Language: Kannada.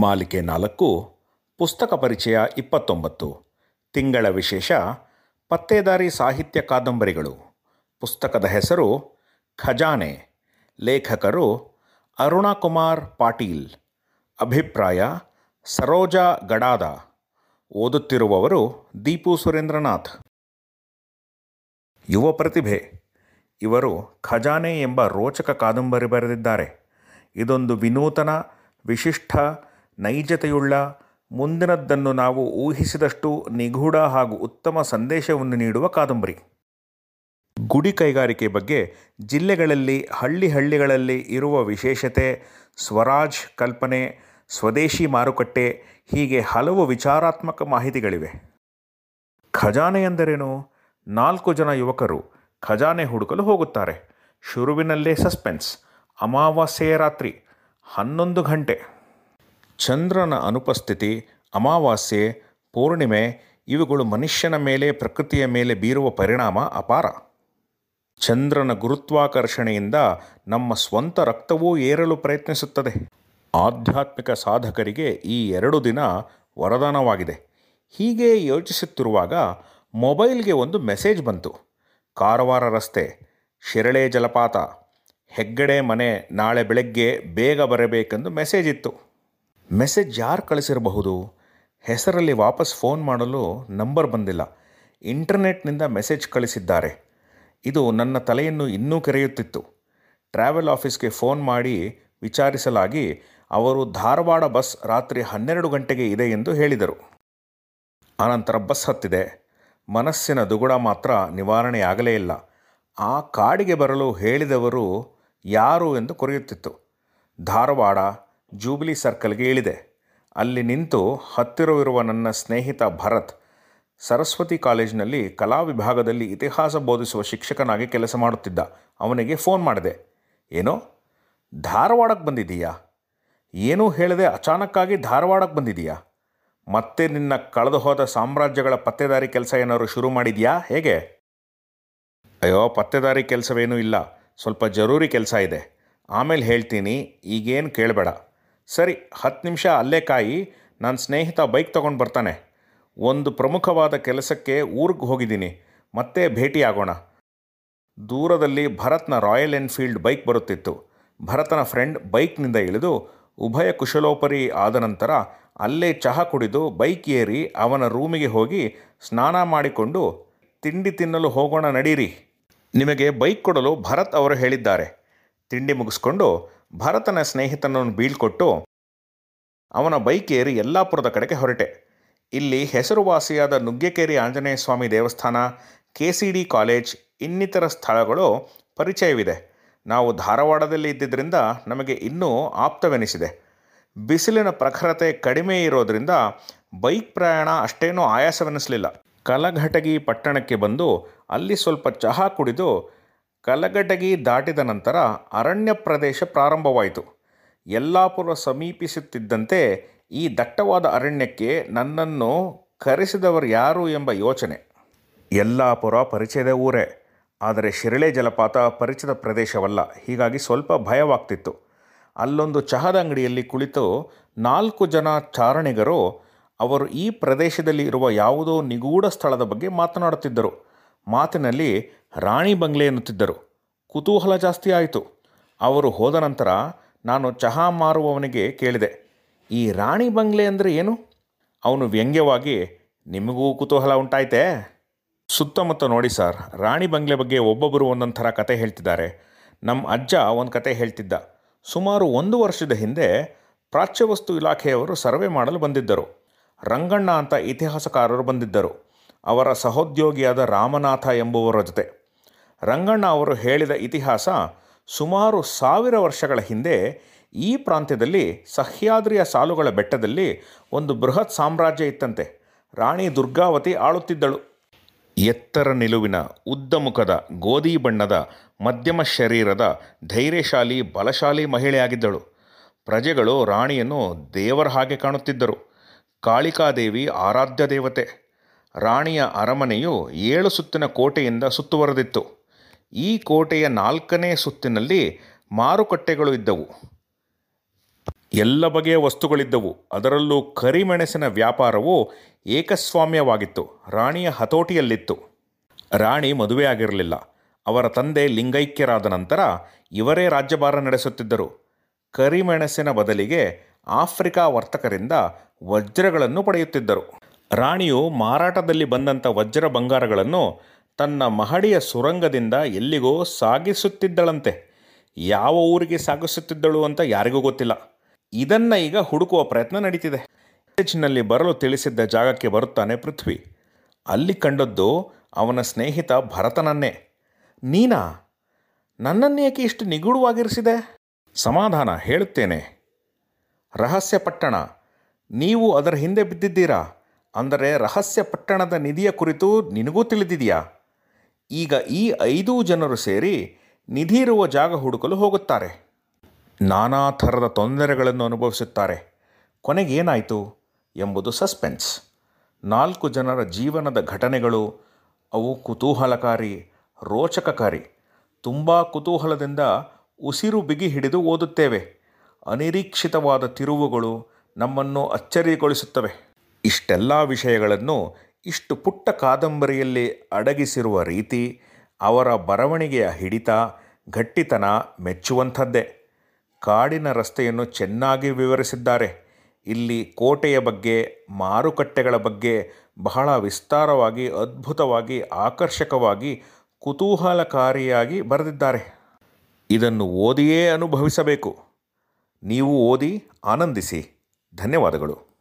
ಮಾಲಿಕೆ ನಾಲ್ಕು, ಪುಸ್ತಕ ಪರಿಚಯ ಇಪ್ಪತ್ತೊಂಬತ್ತು, ತಿಂಗಳ ವಿಶೇಷ, ಪತ್ತೇದಾರಿ ಸಾಹಿತ್ಯ ಕಾದಂಬರಿಗಳು. ಪುಸ್ತಕದ ಹೆಸರು ಖಜಾನೆ, ಲೇಖಕರು ಅರುಣಕುಮಾರ್ ಪಾಟೀಲ್, ಅಭಿಪ್ರಾಯ ಸರೋಜಾ ಗಡಾದ, ಓದುತ್ತಿರುವವರು ದೀಪು ಸುರೇಂದ್ರನಾಥ್. ಯುವ ಪ್ರತಿಭೆ, ಇವರು ಖಜಾನೆ ಎಂಬ ರೋಚಕ ಕಾದಂಬರಿ ಬರೆದಿದ್ದಾರೆ. ಇದೊಂದು ವಿನೂತನ, ವಿಶಿಷ್ಟ ನೈಜತೆಯುಳ್ಳ ಮುಂದಿನದ್ದನ್ನು ನಾವು ಊಹಿಸಿದಷ್ಟು ನಿಗೂಢ ಹಾಗೂ ಉತ್ತಮ ಸಂದೇಶವನ್ನು ನೀಡುವ ಕಾದಂಬರಿ. ಗುಡಿ ಕೈಗಾರಿಕೆ ಬಗ್ಗೆ ಜಿಲ್ಲೆಗಳಲ್ಲಿ ಹಳ್ಳಿ ಹಳ್ಳಿಗಳಲ್ಲಿ ಇರುವ ವಿಶೇಷತೆ, ಸ್ವರಾಜ್ ಕಲ್ಪನೆ, ಸ್ವದೇಶಿ ಮಾರುಕಟ್ಟೆ, ಹೀಗೆ ಹಲವು ವಿಚಾರಾತ್ಮಕ ಮಾಹಿತಿಗಳಿವೆ. ಖಜಾನೆ ಎಂದರೇನು? ನಾಲ್ಕು ಜನ ಯುವಕರು ಖಜಾನೆ ಹುಡುಕಲು ಹೋಗುತ್ತಾರೆ. ಶುರುವಿನಲ್ಲೇ ಸಸ್ಪೆನ್ಸ್. ಅಮಾವಾಸ್ಯೆಯ ರಾತ್ರಿ, ಹನ್ನೊಂದು ಗಂಟೆ. ಚಂದ್ರನ ಅನುಪಸ್ಥಿತಿ, ಅಮಾವಾಸ್ಯೆ, ಪೂರ್ಣಿಮೆ ಇವುಗಳು ಮನುಷ್ಯನ ಮೇಲೆ, ಪ್ರಕೃತಿಯ ಮೇಲೆ ಬೀರುವ ಪರಿಣಾಮ ಅಪಾರ. ಚಂದ್ರನ ಗುರುತ್ವಾಕರ್ಷಣೆಯಿಂದ ನಮ್ಮ ಸ್ವಂತ ರಕ್ತವೂ ಏರಲು ಪ್ರಯತ್ನಿಸುತ್ತದೆ. ಆಧ್ಯಾತ್ಮಿಕ ಸಾಧಕರಿಗೆ ಈ ಎರಡು ದಿನ ವರದಾನವಾಗಿದೆ. ಹೀಗೆ ಯೋಚಿಸುತ್ತಿರುವಾಗ ಮೊಬೈಲ್ಗೆ ಒಂದು ಮೆಸೇಜ್ ಬಂತು. ಕಾರವಾರ ರಸ್ತೆ, ಶಿರಳೆ ಜಲಪಾತ, ಹೆಗ್ಗಡೆ ಮನೆ ನಾಳೆ ಬೆಳಗ್ಗೆ ಬೇಗ ಬರಬೇಕೆಂದು ಮೆಸೇಜ್ ಇತ್ತು. ಮೆಸೇಜ್ ಯಾರು ಕಳಿಸಿರಬಹುದು? ಹೆಸರಲ್ಲಿ ವಾಪಸ್ ಫೋನ್ ಮಾಡಲು ನಂಬರ್ ಬಂದಿಲ್ಲ. ಇಂಟರ್ನೆಟ್ನಿಂದ ಮೆಸೇಜ್ ಕಳಿಸಿದ್ದಾರೆ. ಇದು ನನ್ನ ತಲೆಯನ್ನು ಇನ್ನೂ ಕೆರೆಯುತ್ತಿತ್ತು. ಟ್ರಾವೆಲ್ ಆಫೀಸ್ಗೆ ಫೋನ್ ಮಾಡಿ ವಿಚಾರಿಸಲಾಗಿ ಅವರು ಧಾರವಾಡ ಬಸ್ ರಾತ್ರಿ ಹನ್ನೆರಡು ಗಂಟೆಗೆ ಇದೆ ಎಂದು ಹೇಳಿದರು. ಆನಂತರ ಬಸ್ ಹತ್ತಿದೆ. ಮನಸ್ಸಿನ ದುಗುಡ ಮಾತ್ರ ನಿವಾರಣೆಯಾಗಲೇ ಇಲ್ಲ. ಆ ಕಾಡಿಗೆ ಬರಲು ಹೇಳಿದವರು ಯಾರು ಎಂದು ಕೊರೆಯುತ್ತಿತ್ತು. ಧಾರವಾಡ ಜೂಬಿಲಿ ಸರ್ಕಲ್ಗೆ ಇಳಿದೆ. ಅಲ್ಲಿ ನಿಂತು ಹತ್ತಿರವಿರುವ ನನ್ನ ಸ್ನೇಹಿತ ಭರತ್ ಸರಸ್ವತಿ ಕಾಲೇಜಿನಲ್ಲಿ ಕಲಾ ವಿಭಾಗದಲ್ಲಿ ಇತಿಹಾಸ ಬೋಧಿಸುವ ಶಿಕ್ಷಕನಾಗಿ ಕೆಲಸ ಮಾಡುತ್ತಿದ್ದ. ಅವನಿಗೆ ಫೋನ್ ಮಾಡಿದೆ. ಏನೋ? ಧಾರವಾಡಕ್ಕೆ ಬಂದಿದ್ದೀಯಾ? ಏನೂ ಹೇಳದೆ ಅಚಾನಕ್ಕಾಗಿ ಧಾರವಾಡಕ್ಕೆ ಬಂದಿದ್ದೀಯಾ? ಮತ್ತೆ ನಿನ್ನ ಕಳೆದು ಹೋದ ಸಾಮ್ರಾಜ್ಯಗಳ ಪತ್ತೆದಾರಿ ಕೆಲಸ ಏನಾದರೂ ಶುರು ಮಾಡಿದೆಯಾ? ಹೇಗೆ? ಅಯ್ಯೋ, ಪತ್ತೆದಾರಿ ಕೆಲಸವೇನೂ ಇಲ್ಲ. ಸ್ವಲ್ಪ ಜರೂರಿ ಕೆಲಸ ಇದೆ. ಆಮೇಲೆ ಹೇಳ್ತೀನಿ, ಈಗೇನು ಕೇಳಬೇಡ. ಸರಿ, ಹತ್ತು ನಿಮಿಷ ಅಲ್ಲೇ ಕಾಯಿ ನನ್ನ ಸ್ನೇಹಿತ ಬೈಕ್ ತೊಗೊಂಡು ಬರ್ತಾನೆ. ಒಂದು ಪ್ರಮುಖವಾದ ಕೆಲಸಕ್ಕೆ ಊರಿಗೆ ಹೋಗಿದ್ದೀನಿ. ಮತ್ತೆ ಭೇಟಿಯಾಗೋಣ ದೂರದಲ್ಲಿ ಭರತ್ನ ರಾಯಲ್ ಎನ್ಫೀಲ್ಡ್ ಬೈಕ್ ಬರುತ್ತಿತ್ತು. ಭರತನ ಫ್ರೆಂಡ್ ಬೈಕ್ನಿಂದ ಇಳಿದು ಉಭಯ ಕುಶಲೋಪರಿ ಆದ ನಂತರ ಅಲ್ಲೇ ಚಹಾ ಕುಡಿದು ಬೈಕ್ ಏರಿ ಅವನ ರೂಮಿಗೆ ಹೋಗಿ ಸ್ನಾನ ಮಾಡಿಕೊಂಡು ತಿಂಡಿ ತಿನ್ನಲು ಹೋಗೋಣ ನಡೀರಿ. ನಿಮಗೆ ಬೈಕ್ ಕೊಡಲು ಭರತ್ ಅವರು ಹೇಳಿದ್ದಾರೆ. ತಿಂಡಿ ಮುಗಿಸ್ಕೊಂಡು ಭರತನ ಸ್ನೇಹಿತನನ್ನು ಬೀಳ್ಕೊಟ್ಟು ಅವನ ಬೈಕ್ ಏರಿ ಯಲ್ಲಾಪುರದ ಕಡೆಗೆ ಹೊರಟೆ. ಇಲ್ಲಿ ಹೆಸರುವಾಸಿಯಾದ ನುಗ್ಗೆಕೇರಿ ಆಂಜನೇಯ ಸ್ವಾಮಿ ದೇವಸ್ಥಾನ, ಕೆ ಸಿ ಡಿ ಕಾಲೇಜ್ ಇನ್ನಿತರ ಸ್ಥಳಗಳು ಪರಿಚಯವಿದೆ. ನಾವು ಧಾರವಾಡದಲ್ಲಿ ಇದ್ದಿದ್ದರಿಂದ ನಮಗೆ ಇನ್ನೂ ಆಪ್ತವೆನಿಸಿದೆ. ಬಿಸಿಲಿನ ಪ್ರಖರತೆ ಕಡಿಮೆ ಇರೋದರಿಂದ ಬೈಕ್ ಪ್ರಯಾಣ ಅಷ್ಟೇನೂ ಆಯಾಸವೆನಿಸಲಿಲ್ಲ. ಕಲಘಟಗಿ ಪಟ್ಟಣಕ್ಕೆ ಬಂದು ಅಲ್ಲಿ ಸ್ವಲ್ಪ ಚಹಾ ಕುಡಿದು ಕಲಘಟಗಿ ದಾಟಿದ ನಂತರ ಅರಣ್ಯ ಪ್ರದೇಶ ಪ್ರಾರಂಭವಾಯಿತು. ಯಲ್ಲಾಪುರ ಸಮೀಪಿಸುತ್ತಿದ್ದಂತೆ ಈ ದಟ್ಟವಾದ ಅರಣ್ಯಕ್ಕೆ ನನ್ನನ್ನು ಕರೆಸಿದವರು ಯಾರು ಎಂಬ ಯೋಚನೆ. ಯಲ್ಲಾಪುರ ಪರಿಚಯದ ಊರೇ. ಆದರೆ ಶಿರಳೆ ಜಲಪಾತ ಪರಿಚಿತ ಪ್ರದೇಶವಲ್ಲ. ಹೀಗಾಗಿ ಸ್ವಲ್ಪ ಭಯವಾಗ್ತಿತ್ತು. ಅಲ್ಲೊಂದು ಚಹದ ಅಂಗಡಿಯಲ್ಲಿ ಕುಳಿತು ನಾಲ್ಕು ಜನ ಚಾರಣಿಗರು ಅವರು ಈ ಪ್ರದೇಶದಲ್ಲಿ ಇರುವ ಯಾವುದೋ ನಿಗೂಢ ಸ್ಥಳದ ಬಗ್ಗೆ ಮಾತನಾಡುತ್ತಿದ್ದರು. ಮಾತಿನಲ್ಲಿ ರಾಣಿ ಬಂಗ್ಲೆ ಎನ್ನುತ್ತಿದ್ದರು. ಕುತೂಹಲ ಜಾಸ್ತಿ ಆಯಿತು. ಅವರು ಹೋದ ನಂತರ ನಾನು ಚಹಾ ಮಾರುವವನಿಗೆ ಕೇಳಿದೆ, ಈ ರಾಣಿ ಬಂಗ್ಲೆ ಅಂದರೆ ಏನು? ಅವನು ವ್ಯಂಗ್ಯವಾಗಿ, ನಿಮಗೂ ಕುತೂಹಲ ಉಂಟಾಯ್ತೇ? ಸುತ್ತಮುತ್ತ ನೋಡಿ ಸರ್, ರಾಣಿ ಬಂಗ್ಲೆ ಬಗ್ಗೆ ಒಬ್ಬೊಬ್ಬರು ಒಂದೊಂದು ಥರ ಕತೆ ಹೇಳ್ತಿದ್ದಾರೆ. ನಮ್ಮ ಅಜ್ಜ ಒಂದು ಕತೆ ಹೇಳ್ತಿದ್ದ. ಸುಮಾರು ಒಂದು ವರ್ಷದ ಹಿಂದೆ ಪ್ರಾಚ್ಯವಸ್ತು ಇಲಾಖೆಯವರು ಸರ್ವೆ ಮಾಡಲು ಬಂದಿದ್ದರು. ರಂಗಣ್ಣ ಅಂತ ಇತಿಹಾಸಕಾರರು ಬಂದಿದ್ದರು. ಅವರ ಸಹೋದ್ಯೋಗಿಯಾದ ರಾಮನಾಥ ಎಂಬುವರ ಜೊತೆ. ರಂಗಣ್ಣ ಅವರು ಹೇಳಿದ ಇತಿಹಾಸ ಸುಮಾರು ಸಾವಿರ ವರ್ಷಗಳ ಹಿಂದೆ ಈ ಪ್ರಾಂತ್ಯದಲ್ಲಿ ಸಹ್ಯಾದ್ರಿಯ ಸಾಲುಗಳ ಬೆಟ್ಟದಲ್ಲಿ ಒಂದು ಬೃಹತ್ ಸಾಮ್ರಾಜ್ಯ ಇತ್ತಂತೆ. ರಾಣಿ ದುರ್ಗಾವತಿ ಆಳುತ್ತಿದ್ದಳು. ಎತ್ತರ ನಿಲುವಿನ ಉದ್ದಮುಖದ ಗೋಧಿ ಬಣ್ಣದ ಮಧ್ಯಮ ಶರೀರದ ಧೈರ್ಯಶಾಲಿ, ಬಲಶಾಲಿ ಮಹಿಳೆಯಾಗಿದ್ದಳು. ಪ್ರಜೆಗಳು ರಾಣಿಯನ್ನು ದೇವರ ಹಾಗೆ ಕಾಣುತ್ತಿದ್ದರು. ಕಾಳಿಕಾದೇವಿ ಆರಾಧ್ಯ ದೇವತೆ. ರಾಣಿಯ ಅರಮನೆಯು ಏಳು ಸುತ್ತಿನ ಕೋಟೆಯಿಂದ ಸುತ್ತುವರೆದಿತ್ತು. ಈ ಕೋಟೆಯ ನಾಲ್ಕನೇ ಸುತ್ತಿನಲ್ಲಿ ಮಾರುಕಟ್ಟೆಗಳು ಇದ್ದವು. ಎಲ್ಲ ಬಗೆಯ ವಸ್ತುಗಳಿದ್ದವು. ಅದರಲ್ಲೂ ಕರಿಮೆಣಸಿನ ವ್ಯಾಪಾರವು ಏಕಸ್ವಾಮ್ಯವಾಗಿತ್ತು. ರಾಣಿಯ ಹತೋಟಿಯಲ್ಲಿತ್ತು. ರಾಣಿ ಮದುವೆಯಾಗಿರಲಿಲ್ಲ. ಅವರ ತಂದೆ ಲಿಂಗೈಕ್ಯರಾದ ನಂತರ ಇವರೇ ರಾಜ್ಯಭಾರ ನಡೆಸುತ್ತಿದ್ದರು. ಕರಿಮೆಣಸಿನ ಬದಲಿಗೆ ಆಫ್ರಿಕಾ ವರ್ತಕರಿಂದ ವಜ್ರಗಳನ್ನು ಪಡೆಯುತ್ತಿದ್ದರು. ರಾಣಿಯು ಮಾರಾಟದಲ್ಲಿ ಬಂದಂಥ ವಜ್ರ ಬಂಗಾರಗಳನ್ನು ತನ್ನ ಮಹಡಿಯ ಸುರಂಗದಿಂದ ಎಲ್ಲಿಗೋ ಸಾಗಿಸುತ್ತಿದ್ದಳಂತೆ. ಯಾವ ಊರಿಗೆ ಸಾಗಿಸುತ್ತಿದ್ದಳು ಅಂತ ಯಾರಿಗೂ ಗೊತ್ತಿಲ್ಲ. ಇದನ್ನು ಈಗ ಹುಡುಕುವ ಪ್ರಯತ್ನ ನಡೀತಿದೆ. ನಲ್ಲಿ ಬರಲು ತಿಳಿಸಿದ್ದ ಜಾಗಕ್ಕೆ ಬರುತ್ತಾನೆ ಪೃಥ್ವಿ. ಅಲ್ಲಿ ಕಂಡದ್ದು ಅವನ ಸ್ನೇಹಿತ ಭರತನನ್ನೇ. ನೀನಾ? ನನ್ನನ್ನೇಕೆ ಇಷ್ಟು ನಿಗೂಢವಾಗಿರಿಸಿದೆ? ಸಮಾಧಾನ, ಹೇಳುತ್ತೇನೆ. ರಹಸ್ಯ ಪಟ್ಟಣ. ನೀವು ಅದರ ಹಿಂದೆ ಬಿದ್ದಿದ್ದೀರಾ? ಅಂದರೆ ರಹಸ್ಯ ಪಟ್ಟಣದ ನಿಧಿಯ ಕುರಿತು ನಿನಗೂ ತಿಳಿದಿದೆಯಾ? ಈಗ ಈ ಐದೂ ಜನರು ಸೇರಿ ನಿಧಿ ಇರುವ ಜಾಗ ಹುಡುಕಲು ಹೋಗುತ್ತಾರೆ. ನಾನಾ ಥರದ ತೊಂದರೆಗಳನ್ನು ಅನುಭವಿಸುತ್ತಾರೆ. ಕೊನೆಗೇನಾಯಿತು ಎಂಬುದು ಸಸ್ಪೆನ್ಸ್. ನಾಲ್ಕು ಜನರ ಜೀವನದ ಘಟನೆಗಳು ಅವು ಕುತೂಹಲಕಾರಿ, ರೋಚಕಕಾರಿ. ತುಂಬ ಕುತೂಹಲದಿಂದ ಉಸಿರು ಬಿಗಿ ಹಿಡಿದು ಓದುತ್ತೇವೆ. ಅನಿರೀಕ್ಷಿತವಾದ ತಿರುವುಗಳು ನಮ್ಮನ್ನು ಅಚ್ಚರಿಗೊಳಿಸುತ್ತವೆ. ಇಷ್ಟೆಲ್ಲ ವಿಷಯಗಳನ್ನು ಇಷ್ಟು ಪುಟ್ಟ ಕಾದಂಬರಿಯಲ್ಲಿ ಅಡಗಿಸಿರುವ ರೀತಿ, ಅವರ ಬರವಣಿಗೆಯ ಹಿಡಿತ, ಗಟ್ಟಿತನ ಮೆಚ್ಚುವಂಥದ್ದೇ. ಕಾಡಿನ ರಸ್ತೆಯನ್ನು ಚೆನ್ನಾಗಿ ವಿವರಿಸಿದ್ದಾರೆ. ಇಲ್ಲಿ ಕೋಟೆಯ ಬಗ್ಗೆ, ಮಾರುಕಟ್ಟೆಗಳ ಬಗ್ಗೆ ಬಹಳ ವಿಸ್ತಾರವಾಗಿ, ಅದ್ಭುತವಾಗಿ, ಆಕರ್ಷಕವಾಗಿ, ಕುತೂಹಲಕಾರಿಯಾಗಿ ಬರೆದಿದ್ದಾರೆ. ಇದನ್ನು ಓದಿಯೇ ಅನುಭವಿಸಬೇಕು. ನೀವು ಓದಿ ಆನಂದಿಸಿ. ಧನ್ಯವಾದಗಳು.